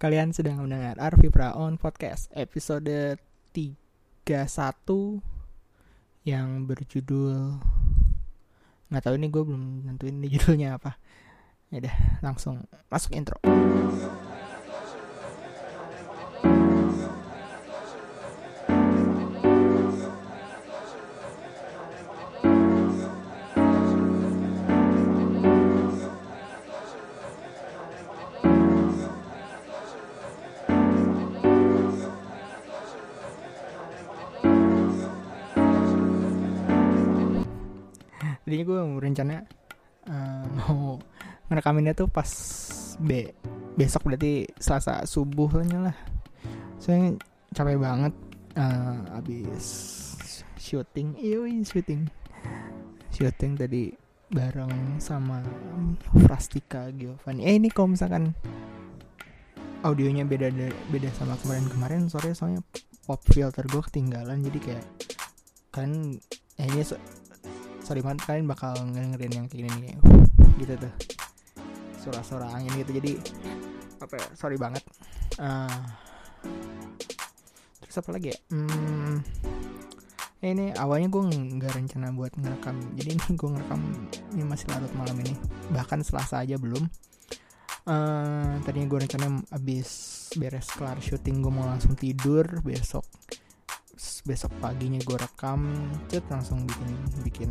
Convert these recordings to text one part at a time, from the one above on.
Kalian sedang mendengar Arfi Praon Podcast episode 31 yang berjudul nggak tahu ini gue belum nentuin ini judulnya apa. Ya udah, langsung masuk intro. Ngerekaminnya tuh pas be besok berarti Selasa subuhnya lah. Soalnya capek banget uh, abis syuting, iya syuting, syuting tadi bareng sama Frastika Giovanni. Eh ini kalau misalkan audionya beda beda sama kemarin-kemarin sore soalnya pop filter gue ketinggalan jadi kayak kan eh, ini so, sorry banget kalian bakal ngedengerin yang kayak gini gitu tuh suara-suara angin gitu. Jadi apa ya sorry banget. Uh, terus apa lagi ya? Hmm, ini awalnya gue nggak rencana buat ngerekam. Jadi ini gue ngerekam ini masih larut malam ini. Bahkan selasa aja belum. Uh, tadinya gue rencana abis beres kelar syuting gue mau langsung tidur. Besok besok paginya gue rekam. Cet langsung bikin bikin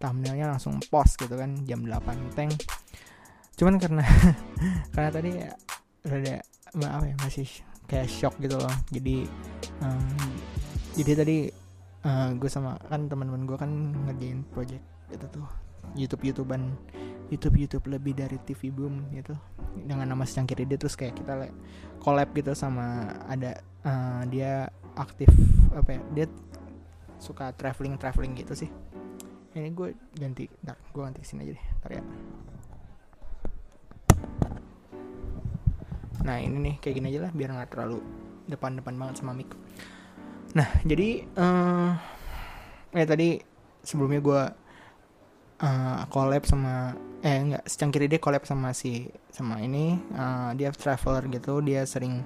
thumbnailnya langsung post gitu kan jam 8 teng cuman karena karena tadi ya rada apa ya masih kayak shock gitu loh. Jadi um, jadi tadi uh, gue sama kan teman-teman gue kan ngerjain project itu tuh YouTube YouTubean YouTube YouTube lebih dari TV Boom gitu. Dengan nama secangkir ide terus kayak kita collab gitu sama ada uh, dia aktif apa ya dia suka traveling traveling gitu sih. Ini gue ganti ntar gue ganti sini aja deh ntar ya nah ini nih kayak gini aja lah biar nggak terlalu depan-depan banget sama mic. Nah jadi uh, eh tadi sebelumnya gue uh, collab sama eh enggak secangkir dia collab sama si sama ini uh, dia traveler gitu dia sering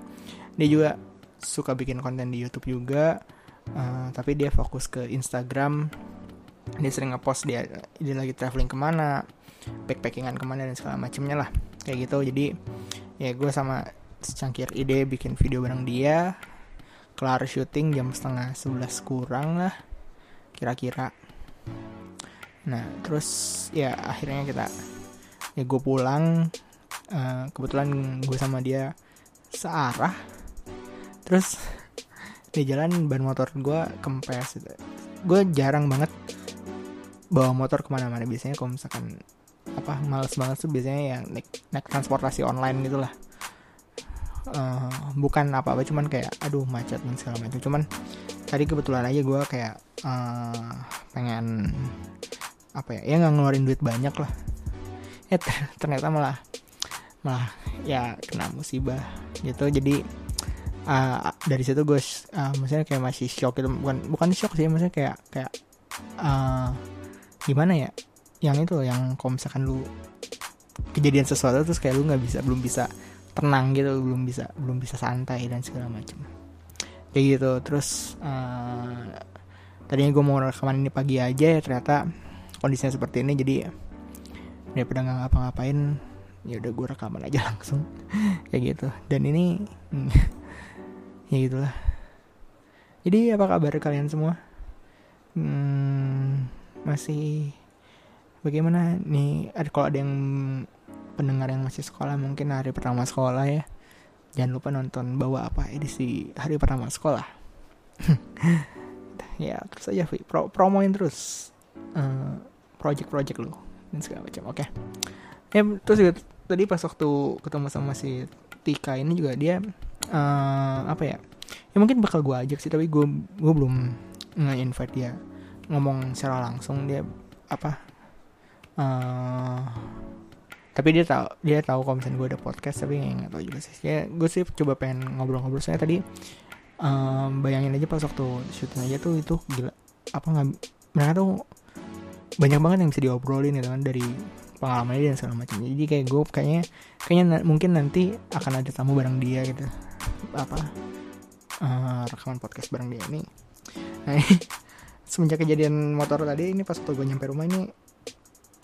dia juga suka bikin konten di YouTube juga uh, tapi dia fokus ke Instagram. Dia sering ngepost dia dia lagi traveling ke mana backpackingan ke mana dan segala macamnya lah kayak gitu. Jadi ya gue sama secangkir ide bikin video bareng dia. Kelar syuting jam setengah sebelas kurang lah kira-kira. Nah terus ya akhirnya kita ya gue pulang. Uh, kebetulan gue sama dia searah. Terus di jalan ban motor gue kempes gue jarang banget bawa motor ke mana-mana. Biasanya kalau misalkan apa males banget tuh biasanya yang naik, naik transportasi online gitulah uh, bukan apa-apa cuman kayak aduh macet dan segala macam. Cuman tadi kebetulan aja gue kayak uh, pengen apa ya ya nggak ngeluarin duit banyak lah. Ya ternyata malah malah ya kena musibah gitu. Jadi uh, dari situ gue uh, maksudnya kayak masih shock gitu. Bukan bukan shock sih maksudnya kayak kayak uh, gimana ya yang itu yang kalau misalkan lu kejadian sesuatu terus kayak lu nggak bisa belum bisa tenang gitu belum bisa belum bisa santai dan segala macam kayak gitu. Terus uh, tadinya gue mau rekaman ini pagi aja ya ternyata kondisinya seperti ini. Jadi daripada nggak ngapa-ngapain ya udah gue rekaman aja langsung. Kayak gitu. Dan ini ya gitulah. Jadi apa kabar kalian semua? Hmm, masih bagaimana nih ada kalau ada yang pendengar yang masih sekolah mungkin hari pertama sekolah ya jangan lupa nonton bawa apa edisi hari pertama sekolah. Ya terus aja Vi. Pro promoin terus uh, project-project lu dan segala macam oke? Okay. ya terus juga tadi pas waktu ketemu sama si Tika ini juga dia uh, apa ya ya mungkin bakal gue ajak sih tapi gue gue belum nge-invite dia. Ngomong secara langsung dia apa uh, tapi dia tahu dia tahu kalau misalnya gue ada podcast tapi nggak tahu juga sih. Ya gue sih coba pengen ngobrol-ngobrol. Saya tadi um, bayangin aja pas waktu syuting aja tuh itu gila. Apa nggak mereka tuh banyak banget yang bisa diobrolin gitu kan dari pengalaman dia dan segala macam. Jadi kayak gue kayaknya kayaknya na mungkin nanti akan ada tamu bareng dia gitu. Apa uh, rekaman podcast bareng dia ini. Nah semenjak kejadian motor tadi ini pas waktu gue nyampe rumah ini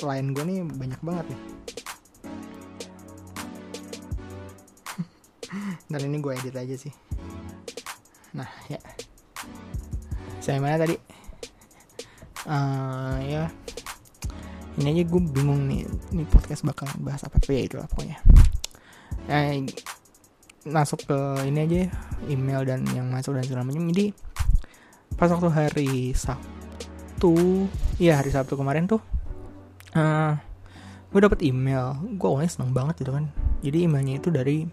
lain gue nih banyak banget nih. Dan ini gue edit aja sih. Nah ya. Saya mana tadi? Uh, ya. Ini aja gue bingung nih ini podcast bakal bahas apa ya itu lah pokoknya. Eh, masuk ke ini aja ya, email dan yang masuk dan segala macam. Jadi pas waktu hari Sabtu ya hari Sabtu kemarin tuh uh, gue dapet email. Gue awalnya seneng banget gitu kan. Jadi emailnya itu dari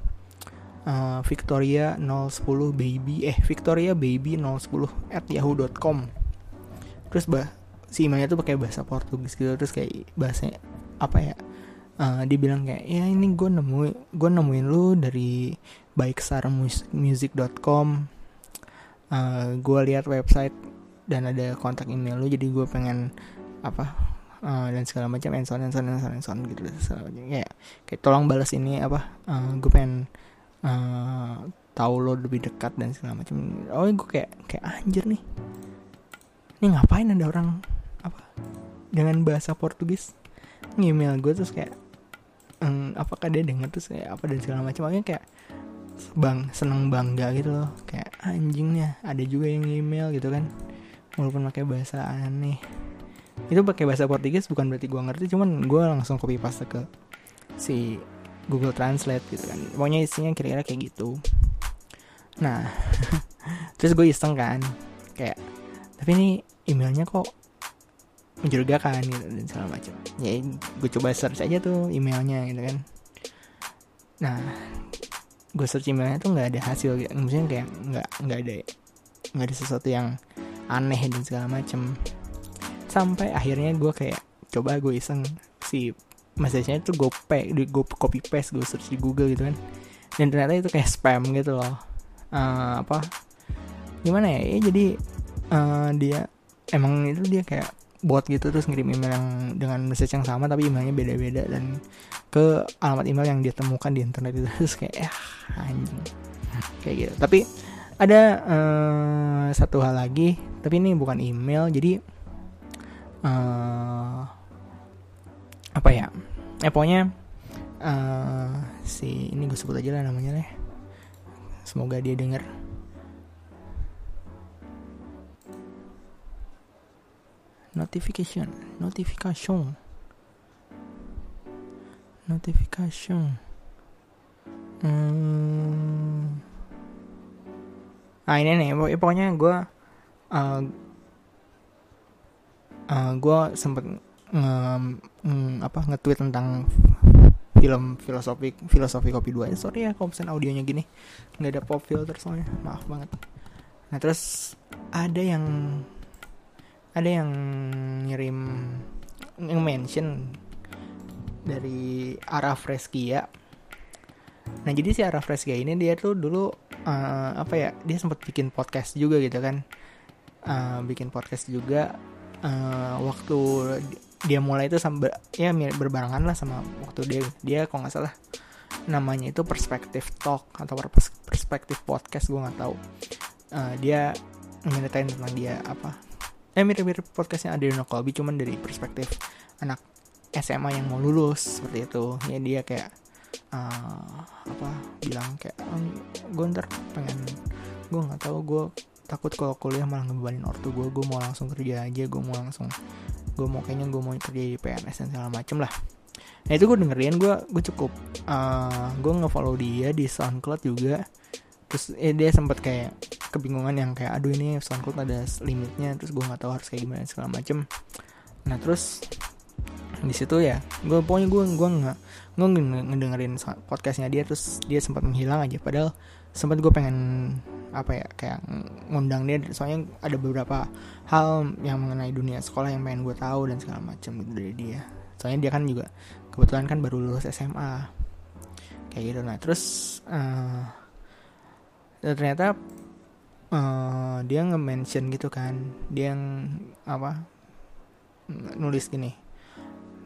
uh, Victoria 010 baby eh Victoria baby 010 at yahoo.com terus bah si emailnya tuh pakai bahasa Portugis gitu. Terus kayak bahasanya apa ya uh, dia bilang kayak ya ini gue nemu gue nemuin lu dari baik music.com uh, gue lihat website dan ada kontak email lu jadi gue pengen apa uh, dan segala macam and so on and so on gitu. Segala macam kayak kayak tolong balas ini apa uh, gue pengen uh, tahu lo lebih dekat dan segala macam. Oh gue kayak kayak anjir nih. Ini ngapain ada orang apa dengan bahasa Portugis? Email gue terus kayak um, apakah dia dengar terus kayak apa dan segala macam. Makanya kayak bang seneng bangga gitu loh. Kayak anjingnya ada juga yang email gitu kan. Walaupun pakai bahasa aneh itu pakai bahasa Portugis bukan berarti gue ngerti cuman gue langsung copy paste ke si Google Translate gitu kan. Pokoknya isinya kira-kira kayak gitu. Nah terus gue iseng kan kayak tapi ini emailnya kok mencurigakan gitu dan segala macam ya gue coba search aja tuh emailnya gitu kan. Nah gue search emailnya tuh nggak ada hasil gitu. maksudnya kayak nggak nggak ada nggak ada sesuatu yang aneh dan segala macam sampai akhirnya gue kayak coba gue iseng si message-nya itu gue paste, gue copy paste, gue search di Google gitu kan. Dan ternyata itu kayak spam gitu loh. Uh, apa? Gimana ya? ya jadi uh, dia emang itu dia kayak bot gitu terus ngirim email yang dengan message yang sama tapi emailnya beda-beda dan ke alamat email yang dia temukan di internet itu terus kayak ya anjing kayak gitu tapi ada uh, satu hal lagi tapi ini bukan email jadi uh, apa ya? Eh pokoknya uh, si ini gue sebut aja lah namanya deh semoga dia denger. Notification notification. Notification. Hmm. nah ini nih pokoknya gue uh, uh, gue sempet nge, nge apa nge-tweet tentang film filosofi filosofi kopi dua sorry ya kalau misalnya audionya gini. Nggak ada pop filter soalnya. Maaf banget. Nah terus ada yang ada yang ngirim yang mention dari Araf Reskia nah jadi si Araf Reskia ini dia tuh dulu uh, apa ya dia sempat bikin podcast juga gitu kan. Uh, bikin podcast juga uh, waktu dia mulai itu sambil ya berbarengan lah sama waktu dia dia kok nggak salah. Namanya itu perspektif talk atau perspektif podcast gue nggak tahu. Uh, dia nyeritain tentang dia apa. Eh mirip-mirip podcastnya Adriano Colby cuman dari perspektif anak SMA yang mau lulus seperti itu. Ya dia kayak uh, apa bilang kayak oh, gue ntar pengen gue nggak tahu gue takut kalau kuliah malah ngebebanin ortu gue gue mau langsung kerja aja gue mau langsung gue mau kayaknya gue mau kerja di PNS dan segala macem lah. Nah itu gue dengerin gue gue cukup uh, gue ngefollow dia di SoundCloud juga. Terus eh, dia sempat kayak kebingungan yang kayak aduh ini SoundCloud ada limitnya. Terus gue nggak tahu harus kayak gimana segala macem. Nah terus di situ ya gue pokoknya gue gue nggak gue ngedengerin podcastnya dia. Terus dia sempat menghilang aja. Padahal sempat gue pengen apa ya kayak ngundang dia soalnya ada beberapa hal yang mengenai dunia sekolah yang pengen gue tahu dan segala macam gitu dari dia. Soalnya dia kan juga kebetulan kan baru lulus SMA kayak gitu. Nah terus uh, ternyata uh, dia nge-mention gitu kan. Dia yang apa nulis gini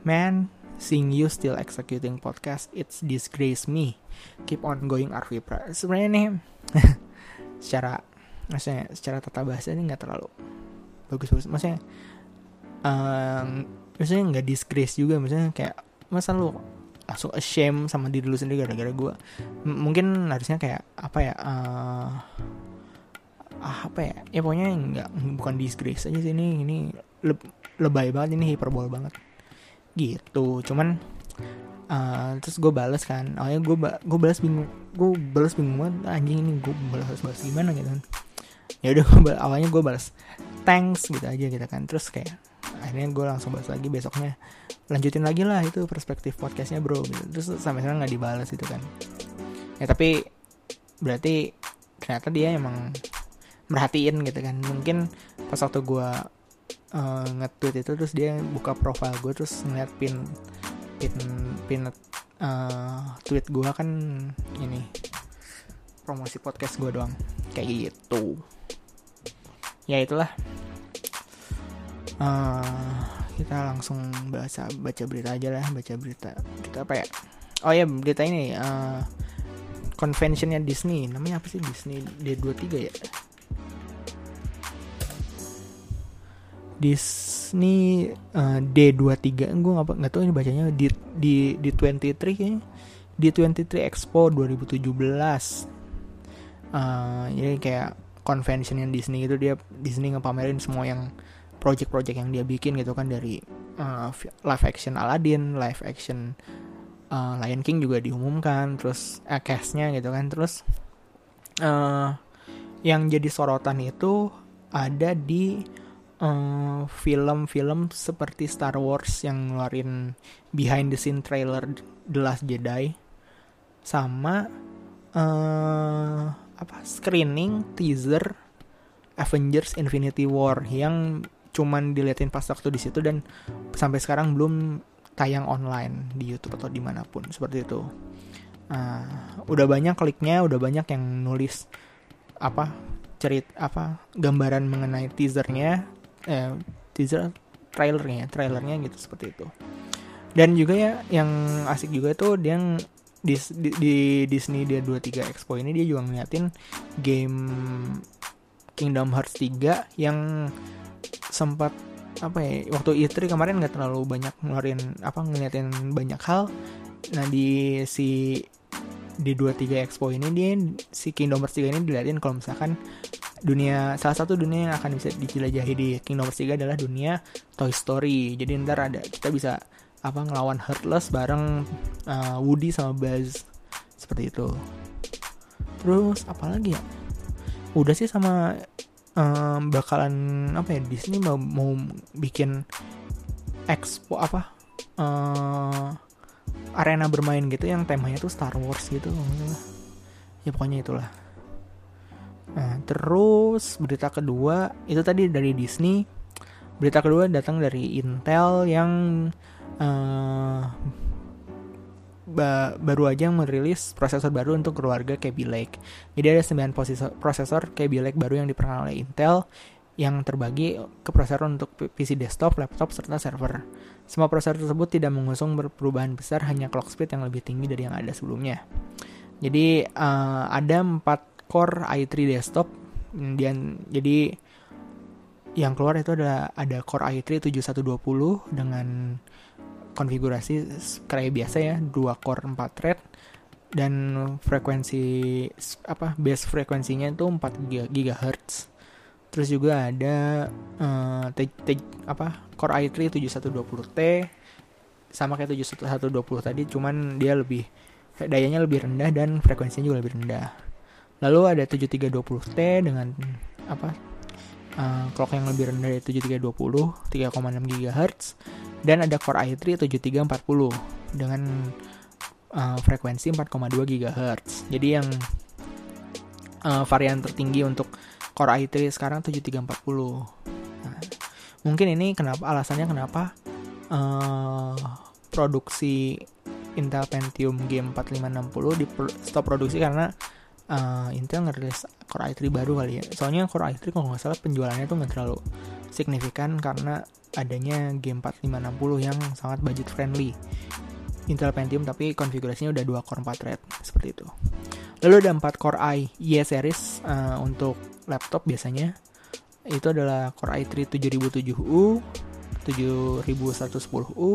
man seeing you still executing podcast it's disgrace me. Keep on going RV Pra sebenarnya nih secara maksudnya secara tata bahasa ini nggak terlalu bagus-bagus. Maksudnya um, maksudnya nggak disgrace juga. Maksudnya kayak masa lu langsung ashamed sama diri lu sendiri gara-gara gue mungkin harusnya kayak apa ya uh, apa ya? Ya pokoknya nggak bukan disgrace aja sih. Ini ini le lebay banget. Ini hiperbol banget. Gitu. Cuman uh, terus gue balas kan. Awalnya gue ba gue balas bingung gue balas bingung banget. Anjing ini gue balas balas gimana gitu kan. Ya udah awalnya gue balas thanks gitu aja gitu kan. Terus kayak akhirnya gue langsung balas lagi besoknya lanjutin lagi lah itu perspektif podcastnya bro gitu. terus sampai sekarang nggak dibalas gitu kan. Ya tapi berarti ternyata dia emang merhatiin gitu kan. Mungkin pas waktu gue uh, nge-tweet itu terus dia buka profile gue terus ngeliat pin pin pin uh, tweet gue kan ini promosi podcast gue doang. Kayak gitu. Ya itulah. Uh, kita langsung baca baca berita aja lah baca berita kita apa ya? Oh ya berita ini uh, conventionnya Disney. Namanya apa sih Disney? D23 ya Disney uh, D23 gue nggak nggak tahu ini bacanya. Di di di 23 kayaknya. Di 23 Expo 2017 uh, jadi kayak convention yang Disney itu dia Disney ngepamerin semua yang project-project yang dia bikin gitu kan dari uh, live action Aladdin, live action uh, Lion King juga diumumkan, terus uh, castnya gitu kan, terus uh, yang jadi sorotan itu ada di film-film uh, seperti Star Wars yang ngeluarin behind the scene trailer The Last Jedi sama uh, apa screening teaser Avengers Infinity War yang cuman diliatin pas waktu di situ dan sampai sekarang belum tayang online di YouTube atau di mana pun seperti itu. Uh, udah banyak kliknya, udah banyak yang nulis apa cerit apa gambaran mengenai teasernya eh, teaser trailernya trailernya gitu seperti itu. Dan juga ya yang asik juga itu dia yang di, di, di Disney dia 23 Expo ini dia juga ngeliatin game Kingdom Hearts 3 yang sempat apa ya waktu E3 kemarin nggak terlalu banyak ngeluarin apa ngeliatin banyak hal. Nah di si di 23 Expo ini dia si Kingdom Hearts 3 ini dilihatin kalau misalkan dunia salah satu dunia yang akan bisa dijelajahi di Kingdom Hearts 3 adalah dunia Toy Story. Jadi ntar ada kita bisa apa ngelawan Heartless bareng uh, Woody sama Buzz seperti itu. Terus apa lagi ya? Udah sih sama um, bakalan apa ya Disney mau, mau bikin expo apa uh, arena bermain gitu yang temanya tuh Star Wars gitu ya pokoknya itulah Nah, terus berita kedua itu tadi dari Disney. Berita kedua datang dari Intel yang uh, ba baru aja merilis prosesor baru untuk keluarga Kaby Lake. Jadi ada 9 prosesor, Kaby Lake baru yang diperkenalkan oleh Intel yang terbagi ke prosesor untuk PC desktop, laptop, serta server. Semua prosesor tersebut tidak mengusung perubahan besar, hanya clock speed yang lebih tinggi dari yang ada sebelumnya. Jadi uh, ada 4 Core i3 desktop dan jadi yang keluar itu ada ada Core i3 7120 dengan konfigurasi kayak biasa ya, 2 core 4 thread dan frekuensi apa base frekuensinya itu 4 GHz. Terus juga ada uh, t, t, apa Core i3 7120T sama kayak 7120 tadi cuman dia lebih dayanya lebih rendah dan frekuensinya juga lebih rendah. Lalu ada 7320T dengan apa? Uh, clock yang lebih rendah dari 7320 3,6 GHz dan ada Core i3 7340 dengan uh, frekuensi 4,2 GHz. Jadi yang uh, varian tertinggi untuk Core i3 sekarang 7340. Nah, mungkin ini kenapa alasannya kenapa uh, produksi Intel Pentium G4560 di stop produksi karena uh, Intel ngerilis Core i3 baru kali ya. Soalnya Core i3 kalau nggak salah penjualannya tuh nggak terlalu signifikan karena adanya game 4560 yang sangat budget friendly. Intel Pentium tapi konfigurasinya udah 2 core 4 thread seperti itu. Lalu ada 4 core i Y series uh, untuk laptop biasanya. Itu adalah Core i3 7007U 7110U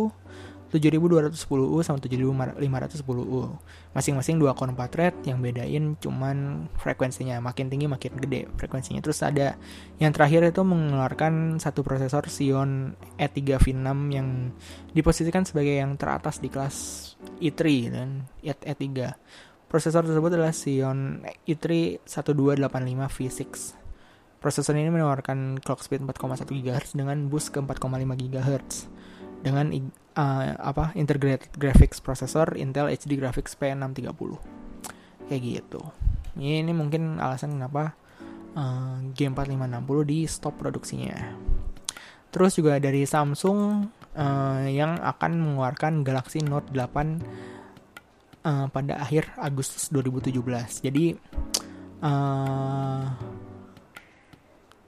7210U sama 7510U. Masing-masing 2 core 4 thread yang bedain cuman frekuensinya. Makin tinggi makin gede frekuensinya. Terus ada yang terakhir itu mengeluarkan satu prosesor Xeon E3 V6 yang diposisikan sebagai yang teratas di kelas i3 dan E3. Prosesor tersebut adalah Xeon i3 1285 V6. Prosesor ini menawarkan clock speed 4,1 GHz dengan boost ke 4,5 GHz dengan uh, apa integrated graphics processor Intel HD Graphics P630 kayak gitu. Ini, mungkin alasan kenapa uh, G4560 di stop produksinya. Terus juga dari Samsung uh, yang akan mengeluarkan Galaxy Note 8 uh, pada akhir Agustus 2017 jadi uh,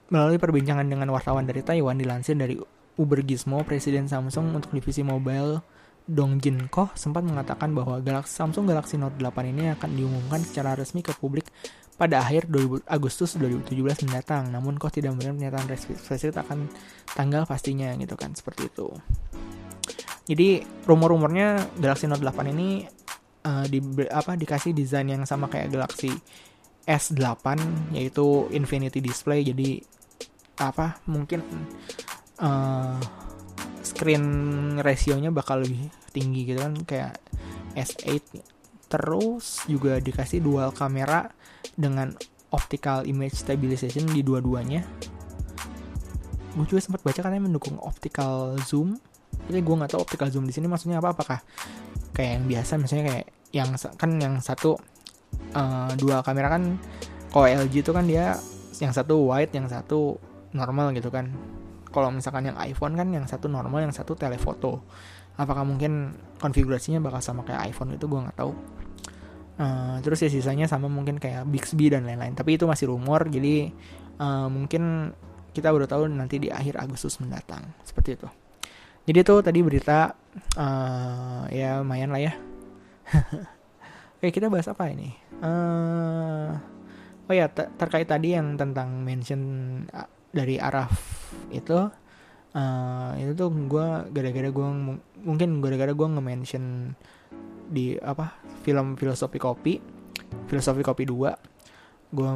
Melalui perbincangan dengan wartawan dari Taiwan dilansir dari Uber Gizmo, Presiden Samsung untuk divisi mobile Dong Jin Koh sempat mengatakan bahwa Galaxy, Samsung Galaxy Note 8 ini akan diumumkan secara resmi ke publik pada akhir 2000, Agustus 2017 mendatang. Namun Koh tidak memberikan pernyataan spesifik akan tanggal pastinya gitu kan, seperti itu. Jadi rumor-rumornya Galaxy Note 8 ini uh, di apa dikasih desain yang sama kayak Galaxy S8 yaitu Infinity Display jadi apa mungkin uh, screen rasionya bakal lebih tinggi gitu kan kayak S8 terus juga dikasih dual kamera dengan optical image stabilization di dua-duanya. Gue juga sempat baca katanya mendukung optical zoom. Tapi gue nggak tahu optical zoom di sini maksudnya apa apakah kayak yang biasa misalnya kayak yang kan yang satu uh, dua kamera kan kalau LG itu kan dia yang satu wide yang satu normal gitu kan kalau misalkan yang iPhone kan yang satu normal yang satu telefoto. Apakah mungkin konfigurasinya bakal sama kayak iPhone itu gue nggak tahu. Uh, terus ya sisanya sama mungkin kayak Bixby dan lain-lain. Tapi itu masih rumor jadi uh, mungkin kita baru tahu nanti di akhir Agustus mendatang. Seperti itu. Jadi itu tadi berita uh, ya lumayan lah ya. Oke kita bahas apa ini? Uh, oh ya ter terkait tadi yang tentang mention dari Araf itu uh, itu tuh gue gara-gara gue mungkin gara-gara gue nge-mention di apa film filosofi kopi filosofi kopi 2 gue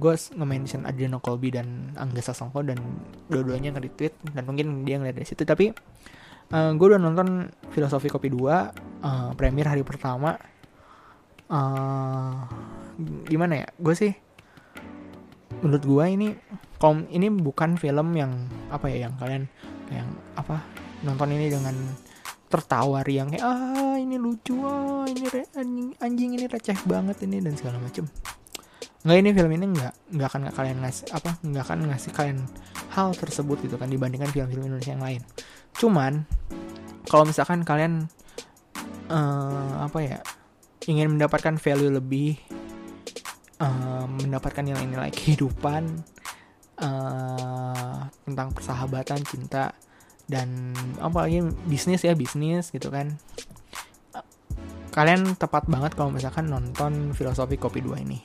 gue nge-mention Adriano Colby dan Angga Sasongko dan dua-duanya nge-retweet dan mungkin dia ngeliat dari situ. Tapi uh, eh, gue udah nonton filosofi kopi 2 uh, eh, premier hari pertama. Uh, gimana ya? Gue sih menurut gue ini kom ini bukan film yang apa ya yang kalian yang apa nonton ini dengan tertawa yang kayak ah ini lucu ah ini re, anjing, anjing ini receh banget ini dan segala macem. Nggak ini film ini nggak nggak akan kalian ngasih apa nggak akan ngasih kalian hal tersebut gitu kan dibandingkan film-film Indonesia yang lain. Cuman kalau misalkan kalian uh, apa ya ingin mendapatkan value lebih uh, mendapatkan nilai-nilai kehidupan uh, tentang persahabatan cinta dan apalagi bisnis ya bisnis gitu kan. Kalian tepat banget kalau misalkan nonton filosofi kopi 2 ini.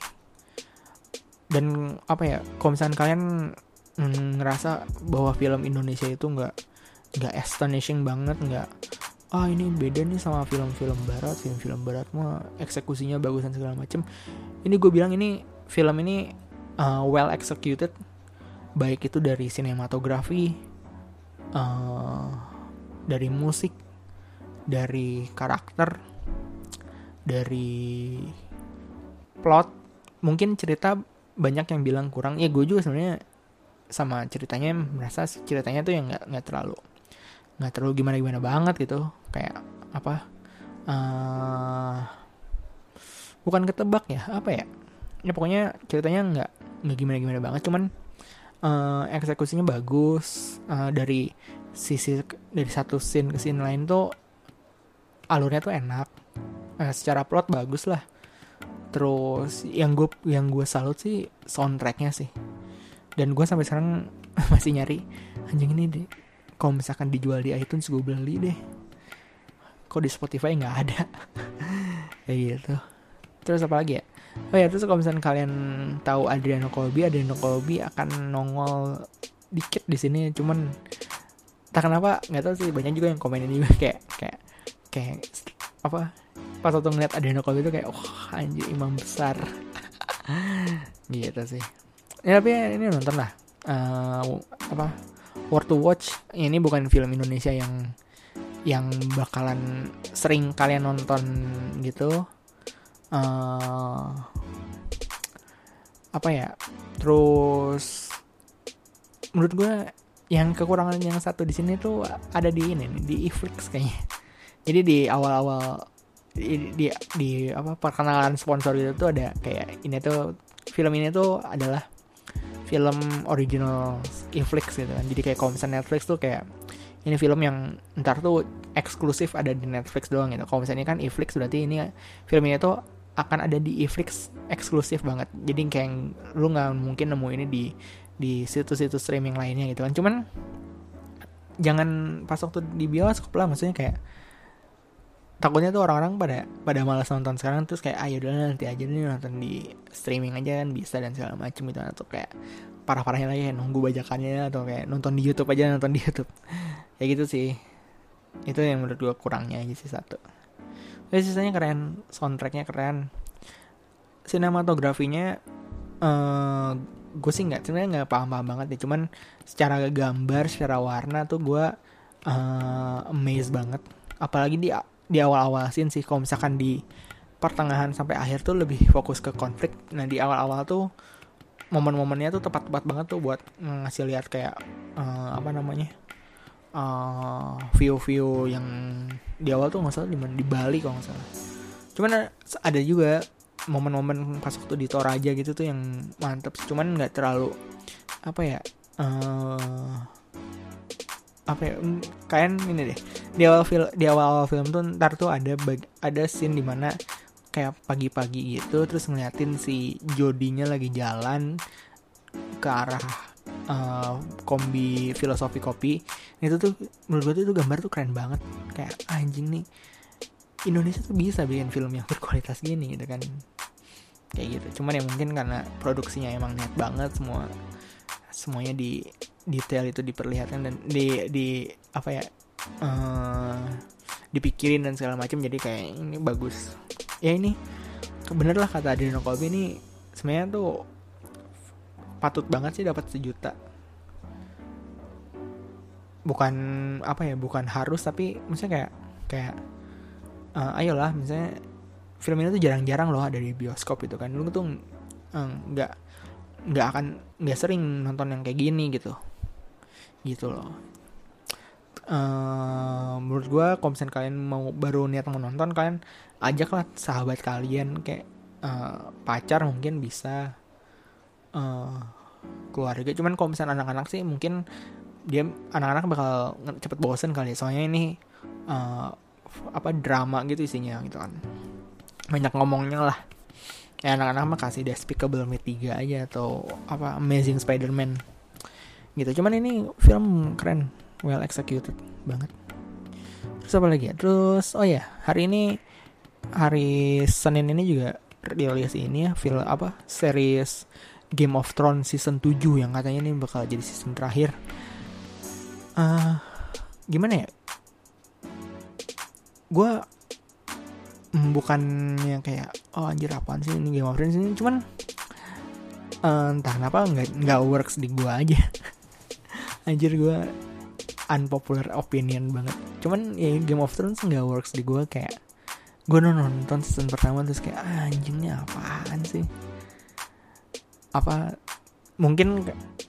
Dan apa ya kalau misalkan kalian ngerasa bahwa film Indonesia itu nggak nggak astonishing banget nggak ah ini beda nih sama film-film barat film-film barat mah eksekusinya bagus dan segala macem. Ini gue bilang ini film ini uh, well executed baik itu dari sinematografi uh, dari musik dari karakter dari plot. Mungkin cerita banyak yang bilang kurang. Ya gue juga sebenarnya sama ceritanya merasa ceritanya tuh yang nggak nggak terlalu nggak terlalu gimana gimana banget gitu. Kayak apa uh, bukan ketebak ya apa ya? Ya pokoknya ceritanya nggak nggak gimana gimana banget. Cuman uh, eksekusinya bagus. Uh, dari sisi dari satu scene ke scene lain tuh alurnya tuh enak. Uh, secara plot bagus lah. Terus yang gue yang gue salut sih soundtracknya sih. Dan gue sampai sekarang masih nyari anjing ini deh kalau misalkan dijual di iTunes gue beli deh. Kok di Spotify nggak ada? Kayak gitu. Terus apa lagi ya oh ya terus kalau misalkan kalian tahu Adriano Colby Adriano Colby akan nongol dikit di sini cuman tak kenapa nggak tahu sih banyak juga yang komen ini kayak kayak kayak apa pas waktu ngeliat Adriano Colby itu kayak oh, anjir imam besar. Gitu sih. Ya tapi ini nonton lah. Uh, apa Worth to Watch ini bukan film Indonesia yang yang bakalan sering kalian nonton gitu uh, apa ya? Terus menurut gue yang kekurangan yang satu di sini tuh ada di ini nih di Iflix kayaknya. Jadi di awal-awal di, di di apa perkenalan sponsor itu tuh ada kayak ini tuh film ini tuh adalah film original Netflix gitu kan. Jadi kayak kalau misalnya Netflix tuh kayak ini film yang ntar tuh eksklusif ada di Netflix doang gitu. Kalau misalnya kan Netflix berarti ini film ini tuh akan ada di Netflix eksklusif banget. Jadi kayak lu nggak mungkin nemu ini di di situs-situs streaming lainnya gitu kan. Cuman jangan pas waktu di bioskop lah maksudnya kayak takutnya tuh orang-orang pada pada malas nonton sekarang terus kayak ayo ah, dulu nanti aja nih nonton di streaming aja kan bisa dan segala macam gitu atau kayak parah-parahnya lagi nunggu bajakannya atau kayak nonton di YouTube aja nonton di YouTube. Ya gitu sih. Itu yang menurut gue kurangnya aja sih satu ya sisanya keren soundtracknya keren. Sinematografinya uh, eh, gue sih nggak sebenarnya nggak paham-paham banget ya cuman secara gambar secara warna tuh gue uh, amazed banget. Apalagi di di awal-awal scene sih kalau misalkan di pertengahan sampai akhir tuh lebih fokus ke konflik. Nah di awal-awal tuh momen-momennya tuh tepat-tepat banget tuh buat ngasih lihat kayak uh, apa namanya uh, view-view yang di awal tuh nggak salah di di Bali kalau nggak salah. Cuman ada juga momen-momen pas waktu di Toraja gitu tuh yang mantep. Cuman nggak terlalu apa ya uh, apa ya kayak ini deh. Di awal film di awal awal film tuh ntar tuh ada bag, ada scene di mana kayak pagi-pagi gitu terus ngeliatin si Jodinya lagi jalan ke arah uh, kombi filosofi kopi itu tuh menurut gue tuh gambar tuh keren banget. Kayak anjing nih Indonesia tuh bisa bikin film yang berkualitas gini gitu kan. Kayak gitu. Cuman ya mungkin karena produksinya emang niat banget semua semuanya di detail itu diperlihatkan dan di di apa ya uh, dipikirin dan segala macam jadi kayak ini bagus. Ya ini bener lah kata Adriano Colby ini sebenarnya tuh patut banget sih dapat sejuta. Bukan apa ya bukan harus tapi misalnya kayak kayak uh, ayolah misalnya film ini tuh jarang-jarang loh ada di bioskop itu kan. Lu tuh nggak uh, nggak akan nggak sering nonton yang kayak gini gitu. Gitu loh. Uh, menurut gue kalau kalian mau baru niat mau nonton kalian ajaklah sahabat kalian kayak uh, pacar mungkin bisa uh, keluarga. Cuman kalau misalnya anak-anak sih mungkin dia anak-anak bakal cepet bosen kali ya. soalnya ini uh, apa drama gitu isinya gitu kan. Banyak ngomongnya lah. Ya anak-anak mah kasih Despicable Me 3 aja atau apa Amazing Spider-Man gitu. Cuman ini film keren well executed banget. Terus apa lagi ya? Terus oh ya hari ini hari Senin ini juga rilis ini ya film apa series Game of Thrones season 7 yang katanya ini bakal jadi season terakhir. Uh, gimana ya? Gue mm, bukan yang kayak oh anjir apaan sih ini Game of Thrones ini? Cuman uh, entah kenapa nggak nggak works di gue aja. Anjir gue unpopular opinion banget. Cuman ya Game of Thrones nggak works di gue kayak gue nonton season pertama terus kayak ah, anjingnya apaan sih apa mungkin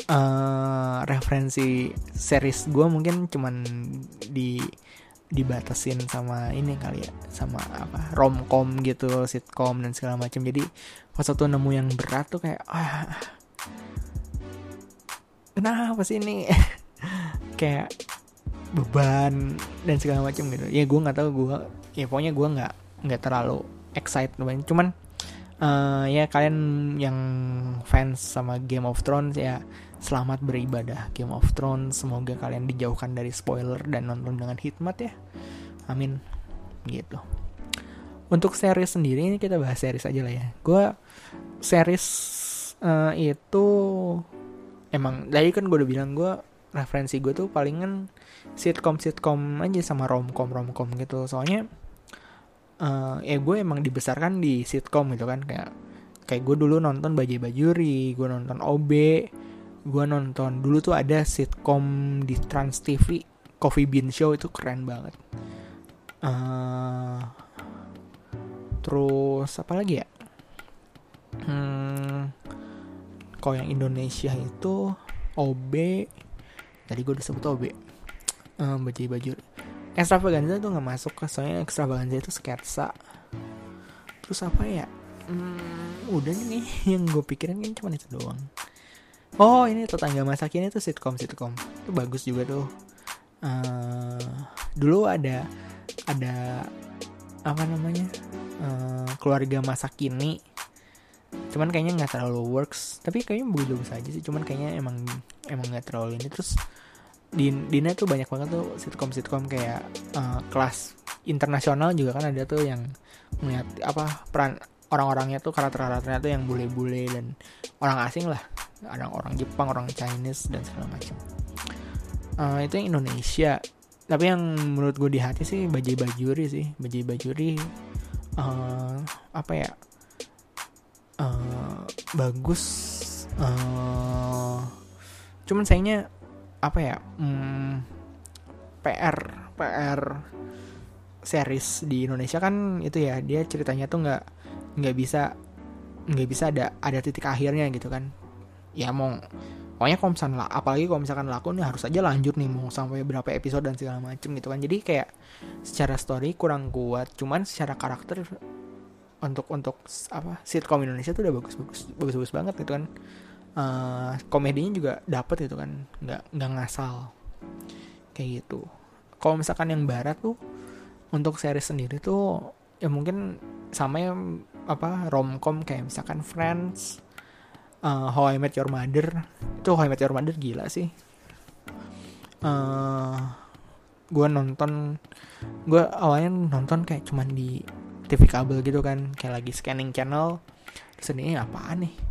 uh, referensi series gue mungkin cuman di dibatasin sama ini kali ya sama apa romcom gitu sitcom dan segala macam. Jadi pas waktu nemu yang berat tuh kayak ah kenapa sih ini? Kayak beban dan segala macam gitu. Ya gue nggak tahu gue ya pokoknya gue nggak nggak terlalu excited cuman uh, ya kalian yang fans sama Game of Thrones ya selamat beribadah Game of Thrones. Semoga kalian dijauhkan dari spoiler dan nonton dengan hikmat ya. Amin. Gitu. Untuk series sendiri ini kita bahas series aja lah ya. Gue series uh, itu emang tadi kan gue udah bilang gue referensi gue tuh palingan sitcom sitcom aja sama romcom romcom gitu. Soalnya uh, ya gue emang dibesarkan di sitcom gitu kan kayak kayak gue dulu nonton Bajai Bajuri gue nonton OB gue nonton dulu tuh ada sitcom di Trans TV Coffee Bean Show itu keren banget. Uh, terus apa lagi ya? Hmm, kalau yang Indonesia itu OB tadi gue udah sebut OB um, Bajai Bajuri extravaganza tuh nggak masuk soalnya extravaganza itu sketsa terus apa ya? Hmm, udah nih yang gue pikirin kan cuma itu doang. Oh ini tetangga masa kini tuh sitcom sitcom itu bagus juga tuh. Uh, dulu ada ada apa namanya? Uh, keluarga masa kini cuman kayaknya nggak terlalu works. Tapi kayaknya bagus-bagus aja sih. Cuman kayaknya emang emang nggak terlalu ini. Terus di Dina tuh banyak banget tuh sitkom-sitkom kayak uh, kelas internasional juga kan ada tuh yang melihat apa peran orang-orangnya tuh karakter-karakternya tuh yang bule-bule dan orang asing lah. Ada orang Jepang orang Chinese dan segala macam. Uh, itu yang Indonesia. Tapi yang menurut gue di hati sih Bajai Bajuri sih. Bajai Bajuri uh, apa ya uh, bagus uh, cuman sayangnya apa ya hmm, PR PR series di Indonesia kan itu ya dia ceritanya tuh nggak nggak bisa nggak bisa ada ada titik akhirnya gitu kan. Ya mau pokoknya kalau misalkan lah apalagi kalau misalkan laku nih harus aja lanjut nih mau sampai berapa episode dan segala macem gitu kan. Jadi kayak secara story kurang kuat cuman secara karakter untuk untuk apa sitcom Indonesia tuh udah bagus bagus bagus bagus banget gitu kan uh, komedinya juga dapet gitu kan nggak nggak ngasal. Kayak gitu. Kalau misalkan yang barat tuh untuk series sendiri tuh ya mungkin sama yang apa romcom kayak misalkan Friends uh, How I Met Your Mother. Itu How I Met Your Mother gila sih. Uh, eh, gue nonton gue awalnya nonton kayak cuman di TV kabel gitu kan kayak lagi scanning channel. Terus ini apaan nih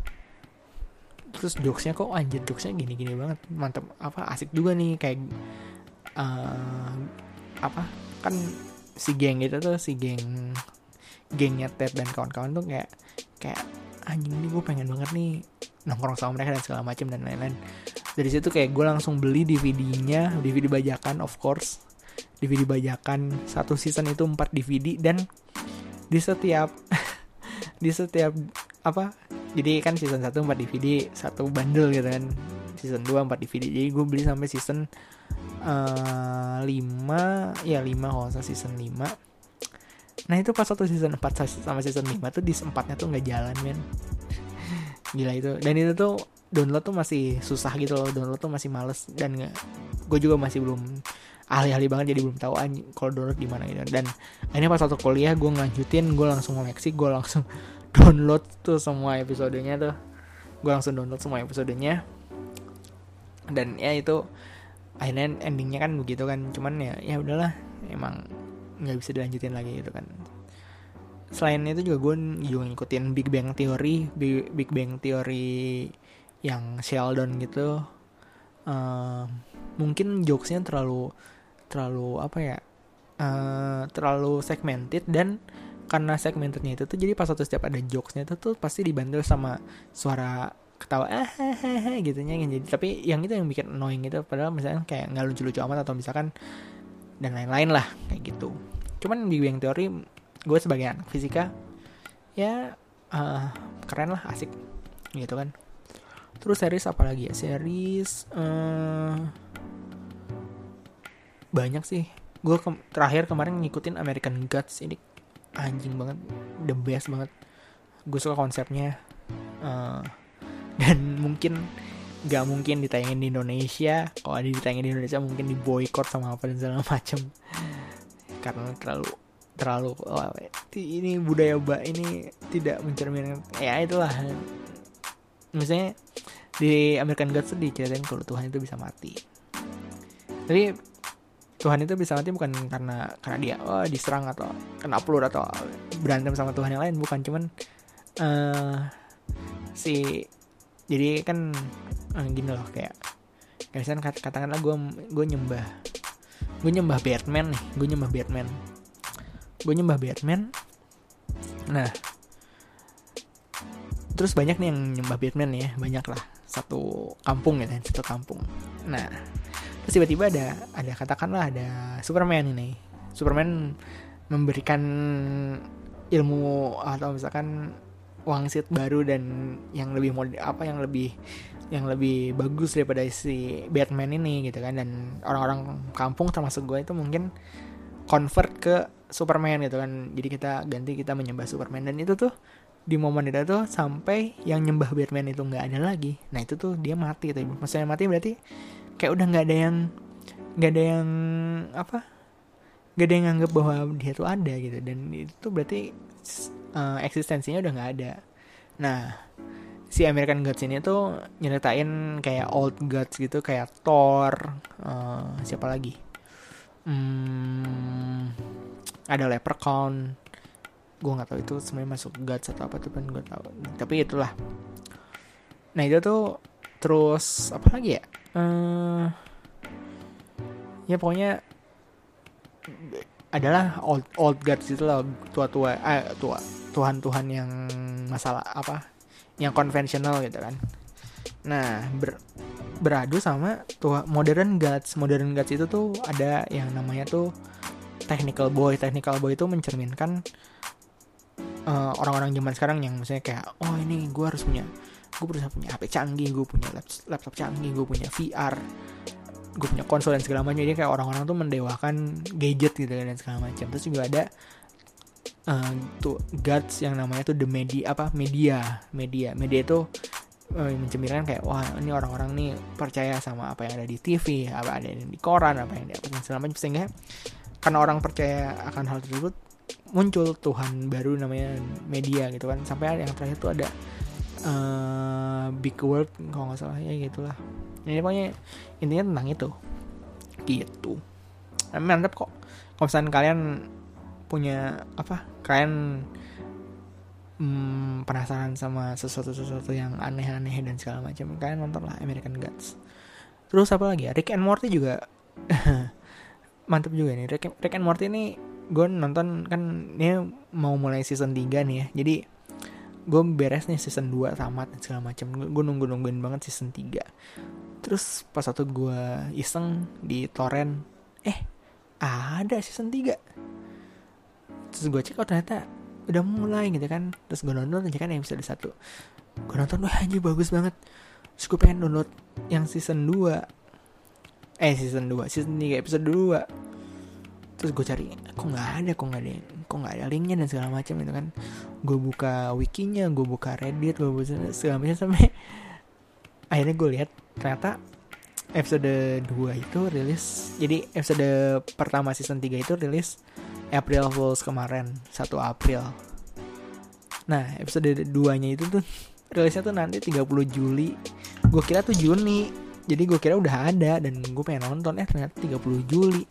terus jokesnya kok anjir jokesnya gini-gini banget. Mantep apa asik juga nih kayak uh, apa kan si geng itu tuh si geng gengnya Ted dan kawan-kawan tuh kayak kayak anjing ini gue pengen banget nih nongkrong sama mereka dan segala macam dan lain-lain. Dari situ kayak gue langsung beli DVD-nya DVD bajakan of course. DVD bajakan satu season itu 4 DVD dan di setiap di setiap apa jadi kan season 1 4 DVD satu bundle gitu kan. Season 2 4 DVD jadi gue beli sampai season uh, eh, 5 ya 5 kalau usah season 5 nah itu pas satu season 4 sama season 5 tuh di sempatnya tuh nggak jalan men. Gila itu. Dan itu tuh download tuh masih susah gitu loh. Download tuh masih males dan gue juga masih belum ahli-ahli banget jadi belum tahu kalau download di mana gitu. Dan ini pas waktu kuliah gue ngelanjutin gue langsung ngoleksi gue langsung download tuh semua episodenya tuh. Gue langsung download semua episodenya. Dan ya itu akhirnya endingnya kan begitu kan. Cuman ya ya udahlah emang nggak bisa dilanjutin lagi gitu kan. Selain itu juga gue juga ngikutin Big Bang Theory Big, Bang Theory yang Sheldon gitu. Uh, mungkin jokesnya terlalu terlalu apa ya uh, terlalu segmented dan karena segmentednya itu tuh jadi pas satu setiap ada jokesnya itu tuh pasti dibantu sama suara ketawa ah gitu nya jadi tapi yang itu yang bikin annoying gitu padahal misalnya kayak nggak lucu-lucu amat atau misalkan dan lain-lain lah kayak gitu. Cuman di Bang Teori gue sebagai anak fisika ya uh, keren lah asik gitu kan. Terus series apa lagi ya? Series uh, banyak sih. Gue ke terakhir kemarin ngikutin American Gods ini anjing banget the best banget. Gue suka konsepnya uh, dan mungkin gak mungkin ditayangin di Indonesia. Kalau ada ditayangin di Indonesia mungkin di boykot sama apa dan segala macem. Karena terlalu terlalu oh, ini budaya mbak ini tidak mencerminkan ya itulah. Misalnya di American Gods diceritain kalau Tuhan itu bisa mati. Tapi Tuhan itu bisa mati bukan karena karena dia oh diserang atau kena peluru atau berantem sama Tuhan yang lain bukan. Cuman uh, si jadi kan uh, gini loh kayak kayak misalnya kat, katakanlah gue gue nyembah gue nyembah Batman nih gue nyembah Batman. Gue nyembah Batman. Nah terus banyak nih yang nyembah Batman ya banyak lah satu kampung ya satu kampung. Nah terus tiba-tiba ada ada katakanlah ada Superman ini. Superman memberikan ilmu atau misalkan wangsit baru dan yang lebih mod apa yang lebih yang lebih bagus daripada si Batman ini gitu kan. Dan orang-orang kampung termasuk gue itu mungkin convert ke Superman gitu kan. Jadi kita ganti kita menyembah Superman. Dan itu tuh di momen itu tuh sampai yang nyembah Batman itu nggak ada lagi. Nah itu tuh dia mati tuh maksudnya mati berarti kayak udah nggak ada yang nggak ada yang apa nggak ada yang nganggap bahwa dia tuh ada gitu. Dan itu berarti uh, eksistensinya udah nggak ada. Nah si American Gods ini tuh nyeritain kayak old gods gitu kayak Thor uh, siapa lagi? Hmm, ada leprechaun. Gue nggak tahu itu sebenarnya masuk gods atau apa tuh kan gue tahu. Tapi itulah. Nah itu tuh terus apa lagi ya uh, ya pokoknya adalah old old gods itu lah tua tua eh, tua tuhan tuhan yang masalah apa yang konvensional gitu kan. Nah ber, beradu sama tua modern gods. Modern gods itu tuh ada yang namanya tuh technical boy. Technical boy itu mencerminkan orang eh, orang-orang zaman sekarang yang misalnya kayak oh ini gue harus punya gue harus punya HP canggih gue punya laptop, canggih gue punya VR gue punya konsol dan segala macam. Jadi kayak orang-orang tuh mendewakan gadget gitu dan segala macam. Terus juga ada uh, tuh gods yang namanya tuh the media apa? Media media. Media itu uh, mencerminkan kayak wah ini orang-orang nih percaya sama apa yang ada di TV apa ada di koran apa yang di apa segala macam. Sehingga karena orang percaya akan hal tersebut muncul Tuhan baru namanya media gitu kan. Sampai yang terakhir tuh ada uh, big world kalau nggak salah ya gitulah. Ini pokoknya intinya tentang itu. Gitu. Mantap kok. Kalau misalnya kalian punya apa kalian hmm, penasaran sama sesuatu sesuatu yang aneh-aneh dan segala macam kalian nonton lah American Gods. Terus apa lagi ya? Rick and Morty juga. Mantep juga nih Rick, Rick and Morty ini gue nonton kan ini mau mulai season 3 nih ya. Jadi gue beres nih season 2 tamat dan segala macam gue nunggu nungguin banget season 3 terus pas satu gue iseng di torrent eh ada season 3 terus gue cek oh ternyata udah mulai gitu kan. Terus gue nonton aja kan episode 1 gue nonton wah anjir bagus banget. Terus gue pengen download yang season 2 eh season 2 season 3 episode 2 terus gue cari kok nggak ada kok nggak ada kok nggak ada linknya dan segala macam itu kan. Gue buka wikinya gue buka reddit gue buka segala macam sampai akhirnya gue lihat ternyata episode 2 itu rilis jadi episode pertama season 3 itu rilis April Fools kemarin 1 April. Nah episode 2 nya itu tuh rilisnya tuh nanti 30 Juli. Gue kira tuh Juni jadi gue kira udah ada dan gue pengen nonton eh ternyata 30 Juli.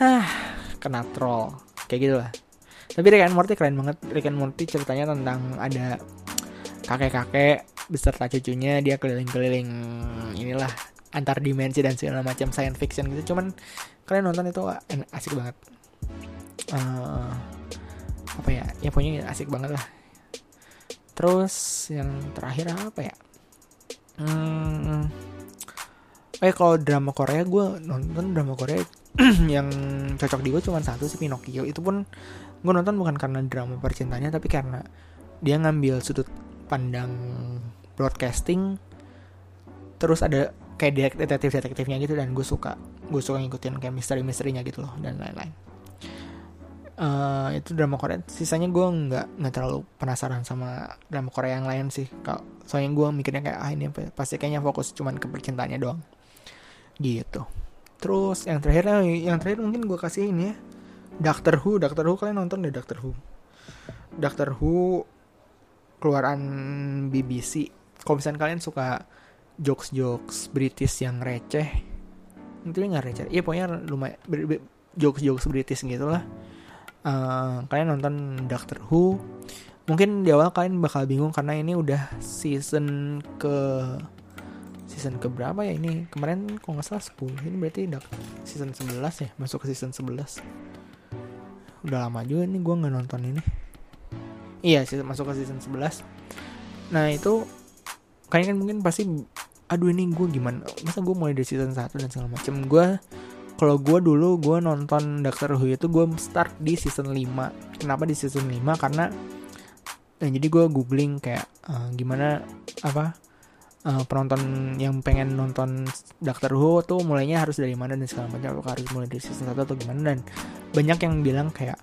Ah kena troll kayak gitu lah. Tapi Rick and Morty keren banget. Rick and Morty ceritanya tentang ada kakek-kakek beserta cucunya dia keliling-keliling inilah antar dimensi dan segala macam science fiction gitu. Cuman kalian nonton itu asik banget. Uh, apa ya? Ya pokoknya asik banget lah. Terus yang terakhir apa ya? Hmm, eh kalau drama Korea gue nonton drama Korea yang cocok di gue cuma satu sih Pinocchio. Itu pun gue nonton bukan karena drama percintaannya tapi karena dia ngambil sudut pandang broadcasting terus ada kayak detektif detektifnya gitu dan gue suka gue suka ngikutin kayak misteri misterinya gitu loh dan lain-lain. Uh, itu drama Korea. Sisanya gue nggak nggak terlalu penasaran sama drama Korea yang lain sih kalau soalnya gue mikirnya kayak ah ini pasti kayaknya fokus cuman ke percintaannya doang. Gitu terus yang terakhir yang terakhir mungkin gue kasih ini ya. Doctor Who Doctor Who kalian nonton deh Doctor Who. Doctor Who keluaran BBC kalau misalnya kalian suka jokes jokes British yang receh itu nggak receh. Iya pokoknya lumayan jokes jokes British gitu lah. Uh, kalian nonton Doctor Who. Mungkin di awal kalian bakal bingung karena ini udah season ke season ke berapa ya ini? Kemarin kalau nggak salah 10 ini berarti udah season 11 ya? Masuk ke season 11 udah lama juga nih gue nggak nonton ini. Iya sih masuk ke season 11 nah itu kalian kan mungkin pasti aduh ini gue gimana? Masa gue mulai dari season 1 dan segala macem? Gue kalau gue dulu gue nonton Doctor Who itu gue start di season 5 kenapa di season 5 karena nah jadi gue googling kayak uh, gimana apa uh, penonton yang pengen nonton Doctor Who tuh mulainya harus dari mana dan segala macam apakah harus mulai dari season 1 atau gimana? Dan banyak yang bilang kayak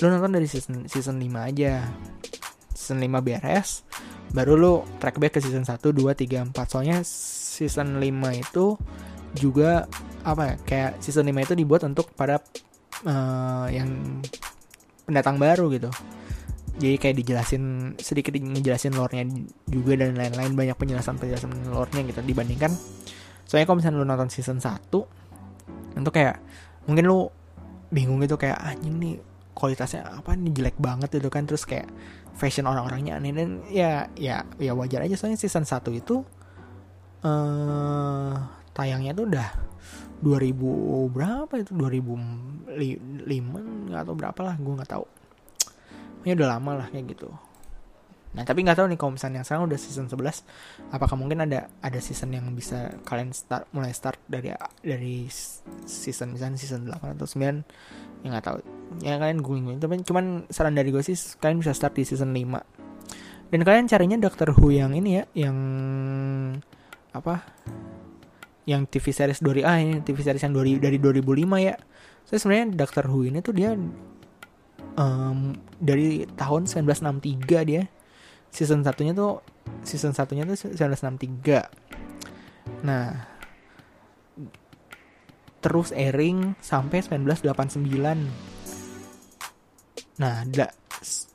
lu nonton dari season season 5 aja. Season 5 beres baru lu track back ke season 1 2 3 4 soalnya season 5 itu juga apa ya kayak season 5 itu dibuat untuk pada uh, yang pendatang baru gitu jadi kayak dijelasin sedikit ngejelasin lore-nya juga dan lain-lain banyak penjelasan penjelasan lore-nya gitu dibandingkan. Soalnya kalau misalnya lu nonton season 1 itu kayak mungkin lu bingung gitu kayak anjing nih kualitasnya apa nih jelek banget gitu kan. Terus kayak fashion orang-orangnya aneh dan ya ya ya wajar aja. Soalnya season 1 itu eh uh, tayangnya tuh udah 2000 berapa itu? 2005 nggak tahu berapa lah gue nggak tahu ini udah lama lah kayak gitu. Nah tapi nggak tahu nih kalau misalnya sekarang udah season 11 apakah mungkin ada ada season yang bisa kalian start mulai start dari dari season misalnya season 8 atau 9 ya nggak tahu. Ya kalian googling tapi cuman saran dari gue sih kalian bisa start di season 5 dan kalian carinya Doctor Who yang ini ya yang apa? Yang TV series dari ah ini TV series yang dari dari 2005 ya. So, sebenarnya Doctor Who ini tuh dia um, dari tahun 1963 dia. Season satunya tuh season satunya tuh 1963 nah terus airing sampai 1989 nah da,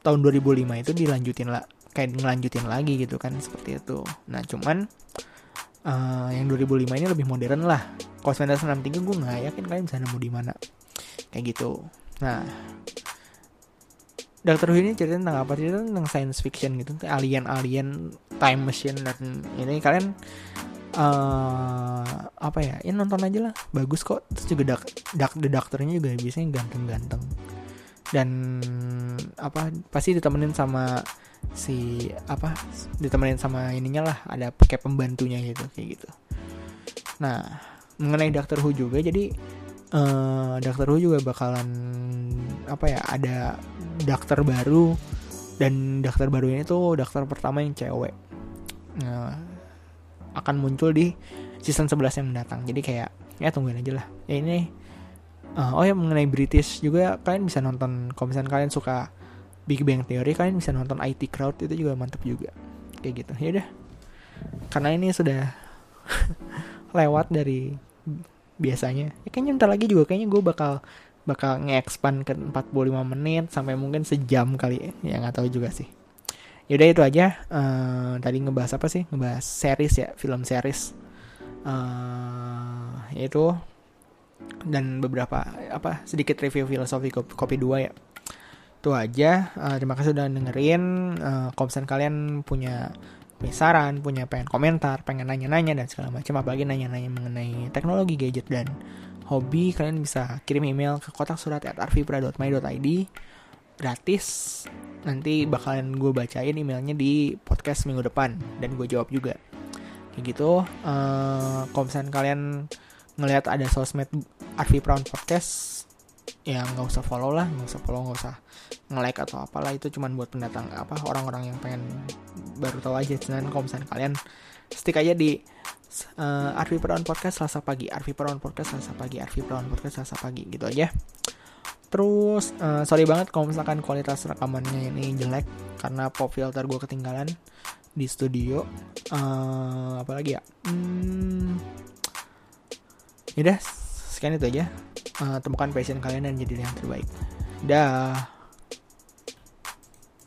tahun 2005 itu dilanjutin lah kayak ngelanjutin lagi gitu kan seperti itu. Nah cuman uh, yang 2005 ini lebih modern lah. Kalau 1963 gue nggak yakin kalian bisa nemu di mana. Kayak gitu. Nah Doctor Who ini cerita tentang apa? Cerita tentang science fiction gitu, alien-alien, time machine dan ini kalian uh, apa ya? Ya nonton aja lah, bagus kok. Terus juga dak, dak the dokternya juga biasanya ganteng-ganteng dan apa pasti ditemenin sama si apa ditemenin sama ininya lah ada kayak pembantunya gitu kayak gitu nah mengenai Doctor Who juga jadi uh, Doctor Who juga bakalan apa ya ada dokter baru dan dokter baru ini tuh dokter pertama yang cewek. Nah, akan muncul di season 11 yang mendatang. Jadi kayak ya tungguin aja lah. Ya ini uh, oh ya mengenai British juga kalian bisa nonton. Kalau misalnya kalian suka Big Bang Theory kalian bisa nonton IT Crowd itu juga mantep juga. Kayak gitu. Ya udah. Karena ini sudah lewat dari biasanya. Ya, kayaknya ntar lagi juga kayaknya gue bakal bakal nge-expand ke 45 menit sampai mungkin sejam kali ya. Nggak tahu juga sih. Yaudah itu aja. Uh, tadi ngebahas apa sih? Ngebahas series ya film series. Uh, yaitu dan beberapa apa sedikit review filosofi kopi, dua ya. Itu aja. Uh, terima kasih udah dengerin. Uh, kalau kalian punya punya saran, punya pengen komentar, pengen nanya-nanya dan segala macam apalagi nanya-nanya mengenai teknologi gadget dan hobi kalian bisa kirim email ke kotak surat at arvipra.my.id gratis. Nanti bakalan gue bacain emailnya di podcast minggu depan dan gue jawab juga. Kayak gitu uh, kalau misalnya kalian ngelihat ada sosmed Arvi Brown Podcast ya nggak usah follow lah nggak usah follow nggak usah nge-like atau apalah. Itu cuman buat pendatang apa orang-orang yang pengen baru tahu aja. Dan kalau misalnya kalian stick aja di uh, Arvi Perawan Podcast Selasa pagi. Arvi Perawan Podcast Selasa pagi. Arvi Perawan Podcast Selasa pagi. Gitu aja. Terus uh, sorry banget kalau misalkan kualitas rekamannya ini jelek karena pop filter gue ketinggalan di studio. Uh, apalagi ya? Hmm, ya sekian itu aja. Uh, temukan passion kalian dan jadi yang terbaik. Dah